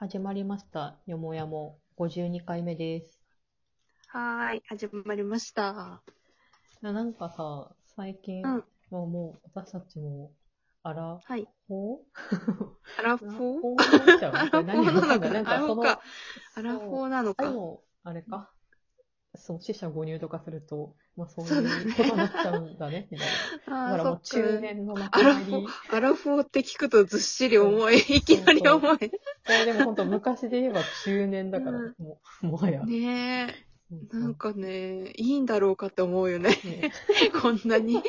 始まりました。よもやも52回目です。はーい、始まりました。ななんかさ、最近、うんもうもう私たちも、あら、はい。ほアラうフォーほうフォー何？なのかなんかその、アラフォーなのか。あれか？その死者誤入とかすると、まあそういうことになっちゃうんだね、みたいな。だあからもう中年のア幕張アラフォーって聞くとずっしり重い。いきなり重い。これでも本当昔で言えば中年だから、うんもう、もはや。ねそうえ、そうなんかね、いいんだろうかって思うよね。ね こんなに、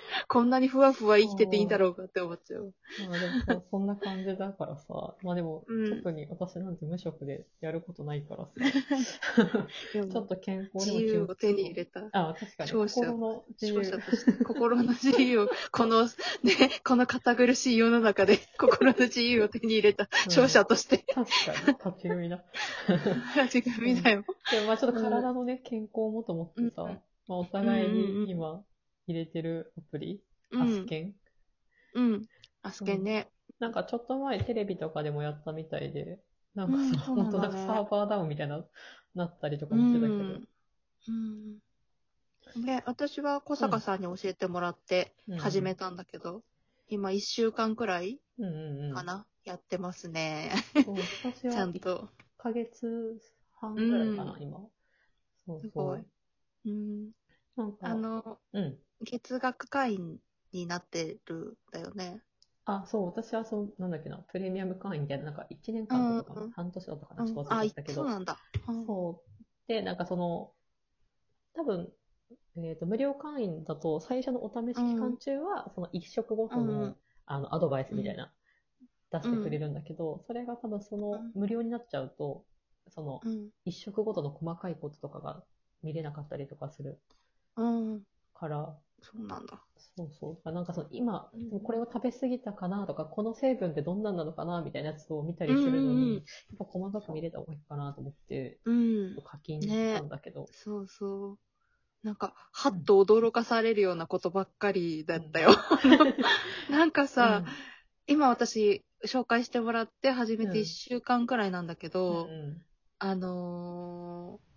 こんなにふわふわ生きてていいんだろうかって思っちゃう。まあでもそそんな感じだからさ、まあでも、うん。特に私なんて無職でやることないからさ、ちょっと健康自にも由を手に入れた。あ、確かに。勝者。心の自由。勝。者として、心の自由を、この、ね、この堅苦しい世の中で、心の自由を手に入れた。勝者として、確かに、立ち読みだ。味が見だよ。でもまあちょっと体のね、健康もと思ってさ、うん。まあお互いに今入れてるアプリ、うん。アスケン？うん。アスケンね。なんかちょっと前テレビとかでもやったみたいで、なんかうん本当なんかサーバーダウンみたいな、なったりとかうもしてたけど。ん。うん。で、私は小坂さんに教えてもらってうん始めたんだけど、今1週間くらいうんうんうん。かな、やってますね。1 ちゃんと。ヶ月半ぐらいかな、うん今。そうすごいそう。。うん。なんか、あの、うん。月額会員になってるんだよね。あ、そう、私はそう、なんだっけな、プレミアム会員みたいな、なんか1年間とかかな、うんうん半年だったかな、ちうんょっと忘あれちゃったけど。そうなんだ。うんそう。で、なんかその、多分、えっ、と、無料会員だと、最初のお試し期間中は、その一食ごとの、うんあの、アドバイスみたいな、出してくれるんだけど、それが多分その、うん無料になっちゃうと、その、うん。一食ごとの細かいこととかが見れなかったりとかするうん。から、そうなんだ。そうそう。なんかその今うん、これを食べ過ぎたかなとか、この成分ってどんなんなのかなみたいなやつを見たりするのうんうんうんに、やっぱ細かく見れた方がいいかなと思って、うん。課金したんだけど。そうそう。なんか、はっと驚かされるようなことばっかりだったよ。なんかさ、今私、紹介してもらって初めて1週間くらいなんだけうん、ど、うんあのー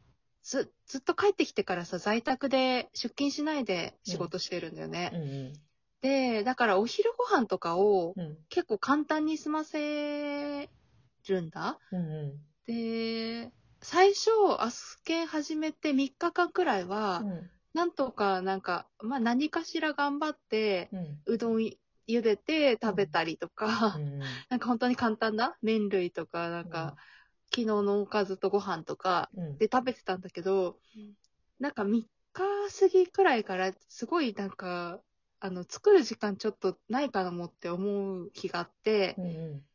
ず、ずっと帰ってきてからさ、在宅で出勤しないで仕事してるんだよね。うん。うんで、だからお昼ご飯とかをうん。結構簡単に済ませるんだ。うんうん。で、最初、アスケン始めて3日間くらいは、うん。なんとかなんか、まあ何かしら頑張って、うん。うどん茹でて食べたりとか、うん なんか本当に簡単な麺類とか、なんか、昨日のおかずとご飯とかうん。で食べてたんだけど、なんか3日過ぎくらいからすごいなんか、あの、作る時間ちょっとないかなもって思う日があってう、んうん。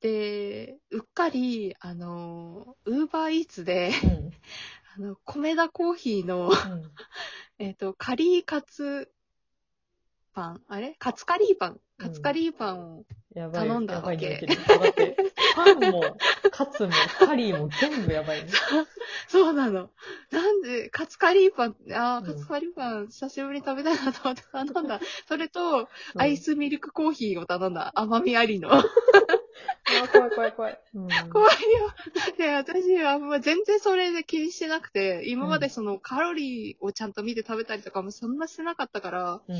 で、うっかり、あの、ウーバーイーツで、うん。あの、米田コーヒーの、うん。えっ、と、カリーカツパン。あれ？カツカリーパンカツカリーパンを、やばい。頼んだやばいわけ って、パンも、カツも、カリーも全部やばいね。そうなの。なんで、カツカリーパン、あうんーカツカリーパン、久しぶりに食べたいなと思って頼んだ。それと、アイスミルクコーヒーを頼んだ。甘みありの。うん。あ怖い怖い怖い。うん怖いよ。で、私はあんま全然それで気にしてなくて、今までそのカロリーをちゃんと見て食べたりとかもそんなしてなかったから、うん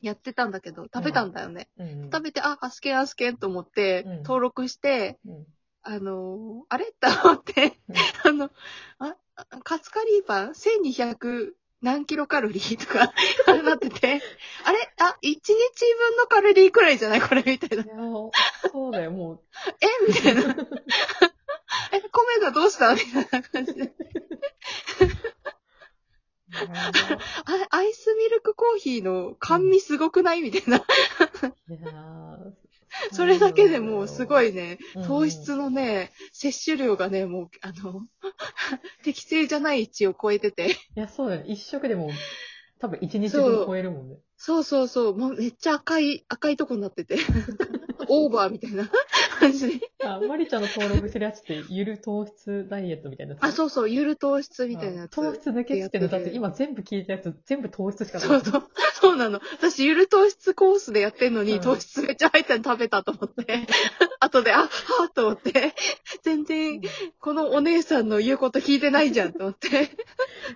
やってたんだけど、食べたんだよね。うん食べて、あ、アスケンアスケンと思ってうん、登録して、うん。あのーあれ？って思って、あの、あ、あカツカリーパン ?1200 何キロカロリーとか なってて、あれ？あ、1日分のカロリーくらいじゃない？これみたいな。いや、そうだよ、もう。え？みたいな。え、米田どうした？みたいな感じで。あミルクコーヒーの甘味すごくない？みたいな。いやーそれだけでもうすごいね、うん糖質のね、摂取量がね、もう、あの、適正じゃない位置を超えてて。いや、そうだよね。一食でも、多分一日分超えるもんね。そうそうそう、もうめっちゃ赤い、赤いとこになってて。オーバーみたいな感じで。あ、マリちゃんの登録してるやつって、ゆる糖質ダイエットみたいなやつ？あ、そうそう、ゆる糖質みたいなやつ。糖質抜けっての、だってや今全部聞いたやつ、全部糖質しかない。そうそう。そうなの。私、ゆる糖質コースでやってんのに、うん糖質めっちゃ入ったの食べたと思って。後で、あ、はぁと思って、全然、このお姉さんの言うこと聞いてないじゃんと思って、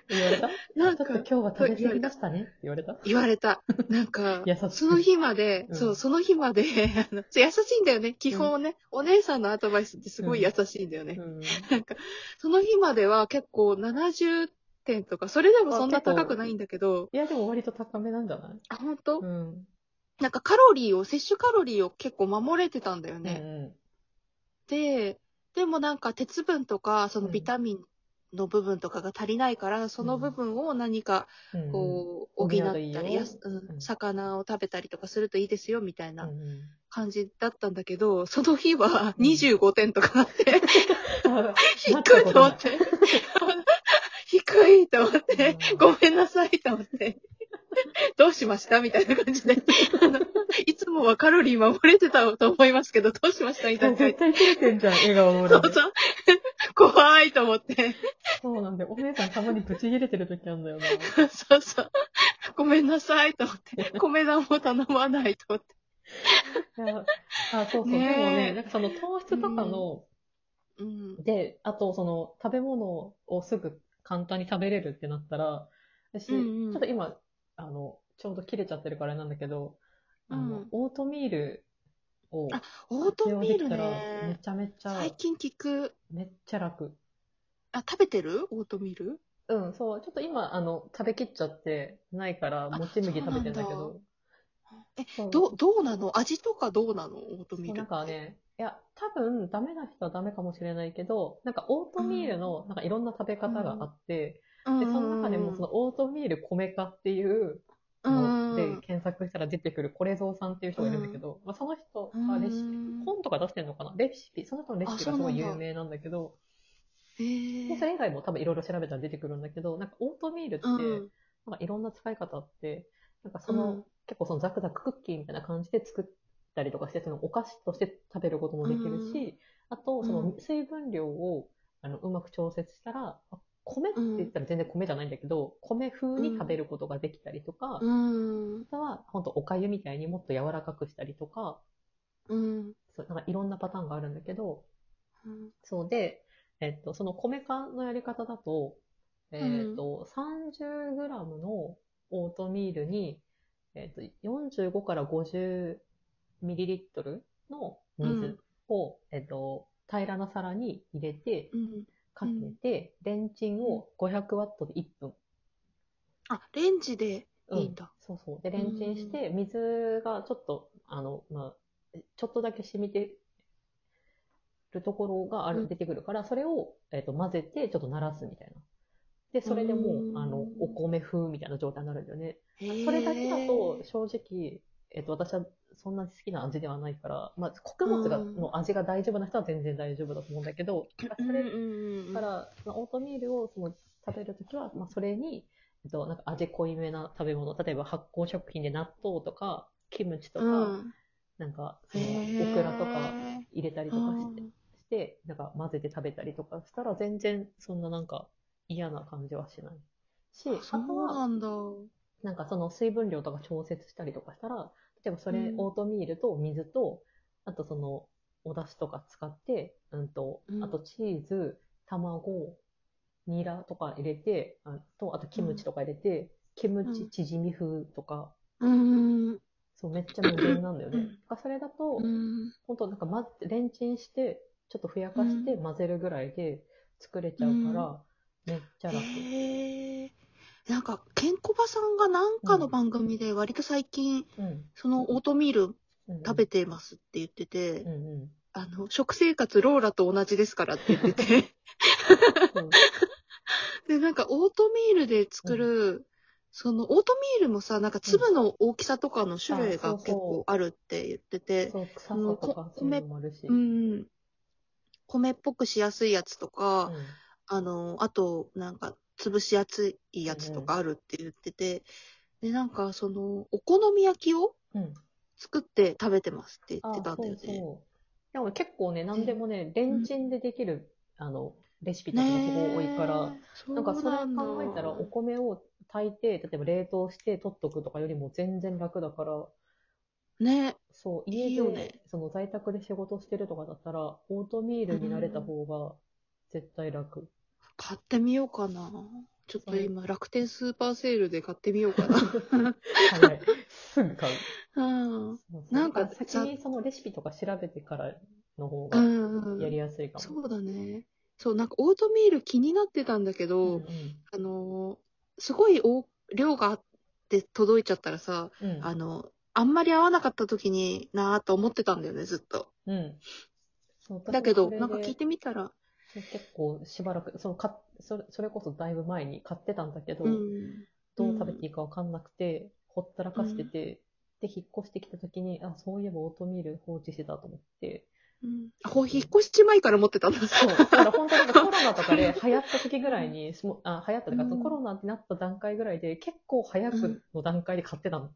言われた？なんか今日は食べ過ぎましたね。言われた？言われた。なんか その日まで、うん。そう、その日まで、あの優しいんだよね。基本ね、お姉さんのアドバイスってすごい優しいんだよね。うん。なんか、その日までは結構70点とか、それでもそんな高くないんだけど、いや、でも割と高めなんじゃない？あ、本当、うん。なんかカロリーを、摂取カロリーを結構守れてたんだよね。ね。で、でもなんか鉄分とか、そのうんビタミンの部分とかが足りないから、その部分を何かうん。こう、補補ったり、ううんん、魚を食べたりとかするといいですよ、みたいなうんうん感じだったんだけど、その日はうん25点とかあって、な 低いと思って。低いと思って、うんごめんなさいと思って。どうしました？みたいな感じで。あ のいつもはカロリー守れてたと思いますけど、どうしました？みたいな。絶対切れてんじゃん、笑顔の裏で。そうそう。怖いと思って。そうなんで、お姉さんたまにブチ切れてる時あるんだよな。そうそう。ごめんなさいと思って。米田も頼まないと思って。いやあ、そうそう。でもね、なんかその糖質とかの、うん。で、あとその食べ物をすぐ簡単に食べれるってなったら、私、うんうんちょっと今、あの、ちょうど切れちゃってるからあれなんだけど、あの、うんオートミールをあオートミール活用できたらめね。ちゃめちゃ、最近聞く。めっちゃ楽。あ、食べてる？オートミール？うん、そう。ちょっと今、あの、食べきっちゃってないから、もち麦食べてんだけど。え、どう、どうなの？味とかどうなの？オートミそうなんール。かね、いや、多分、ダメな人はダメかもしれないけど、なんか、オートミールの、なんか、いろんな食べ方があって、うんで、その中でも、その、オートミール米化っていううんので検索したら出てくる、これぞうさんっていう人がいるんだけど、まあ、その人がレシピ、うん本とか出してんのかな？レシピ、その人のレシピがすごい有名なんだけど、で、それ以外も多分いろいろ調べたら出てくるんだけど、なんか、オートミールって、うん。なんかいろんな使い方あって、なんかその、うん。結構そのザクザククッキーみたいな感じで作ったりとかして、そのお菓子として食べることもできるし、あと、そのうん。水分量を、あのうまく調節したら、あ米って言ったら全然米じゃないんだけど、米風に食べることができたりとか、うん。あとは本当おかゆみたいにもっと柔らかくしたりとか、うん。そうなんかいろんなパターンがあるんだけど、うんそうで、えっと、その米化のやり方だと、えっと、30グラムのオートミールに、えっと、45から50ミリリットルの水を、えっと、平らな皿に入れて、うん。かけて、レンチンを500ワットで1分。あ、レンジでうんいいんだ。そうそう。で、レンチンして、水がちょっと、あの、まあ、ちょっとだけ染みてるところがある、うん出てくるから、それを、えっと混ぜて、ちょっと鳴らすみたいな。で、それでもう、うんあの、お米風みたいな状態になるんだよね。それだけだと、正直、えっと、私はそんなに好きな味ではないから、まあ、穀物が、うんの味が大丈夫な人は全然大丈夫だと思うんだけど、それから、まあオートミールをその食べるときは、まあ、それに、えっと、なんか味濃いめな食べ物、例えば発酵食品で納豆とか、キムチとか、うん。なんか、その、オクラとか入れたりとかして、うんして、なんか混ぜて食べたりとかしたら、全然そんななんか嫌な感じはしない。し、あとは、なんだ。なんかその水分量とか調節したりとかしたら、例えばそれ、うんオートミールと水と、あとその、お出汁とか使って、うんとう、んあとチーズ、卵、ニラとか入れて、あと、あとキムチとか入れて、キムチうんチヂミ風とか、うん。そう、めっちゃ無限なんだよね。うそれだと、うん。本当なんか混ぜて、レンチンして、ちょっとふやかして混ぜるぐらいで作れちゃうから、めっちゃ楽。へえ。なんか、ケンコバさんがなんかの番組で割と最近、うん。そのオートミールうん。食べてますって言ってて、うんうん。あの、食生活ローラと同じですからって言ってて、そう で、なんかオートミールで作る、そのオートミールもさ、なんか粒の大きさとかの種類が結構あるって言ってて、そう、臭さのとかこそういうのもあるし。うん。米っぽくしやすいやつとか、うんあの、あと、なんか、潰しやすいやつとかあるって言ってて、で、なんか、その、お好み焼きをうん。作って食べてますって言あってたんだよね。そうそう。でも結構ね、なんでもね、レンチンでできる、あの、レシピとかがすごい多いから、なんかそれうなんだ考えたら、お米を炊いて、例えば冷凍して取っとくとかよりも全然楽だから、ね。そう、い家で、ねその在宅で仕事してるとかだったら、オートミールになれた方が絶対楽。買ってみようかな。ちょっと今、楽天スーパーセールで買ってみようかな。早い。すぐ買う。うん。なんか先にそのレシピとか調べてからの方うがん。やりやすいかも。そうだね。そう、なんかオートミール気になってたんだけうど、んあのーすごい大量があって届いちゃったらさ、うん。うん。あの、あんまり合わなかった時になぁと思ってたんだよね、ずっと。うん。だけど、なんか聞いてみたら、結構しばらく、そのかそれそれこそだいぶ前に買ってたんだけど、うん。どう食べていいかわかんなくて、ほったらかしてて、で、引っ越してきた時に、あ、そういえばオートミール放置してたと思って、うん。あ、ほ引っ越し前から持ってたんだ。そう。だから本当に コロナとかで流行った時ぐらいに、もうあ流行ったとか、うんコロナになった段階ぐらいで、結構早くの段階で買ってたの。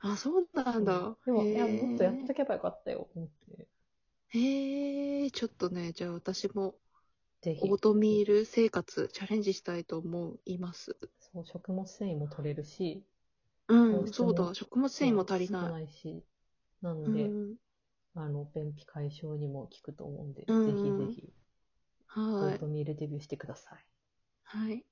あ、そうなんだ。でも、いや、もっとやっとけばよかったよ、と思って。へえ、ちょっとね、じゃあ私もぜひ。オートミール生活チャレンジしたいと思います。そう、食物繊維も取れるし、うん、そうだ、食物繊維も足り少ない。ないし、なので、うん、あの、便秘解消にも効くと思うんで、うんぜひぜひ、オはいート。ミールデビューしてください。はい。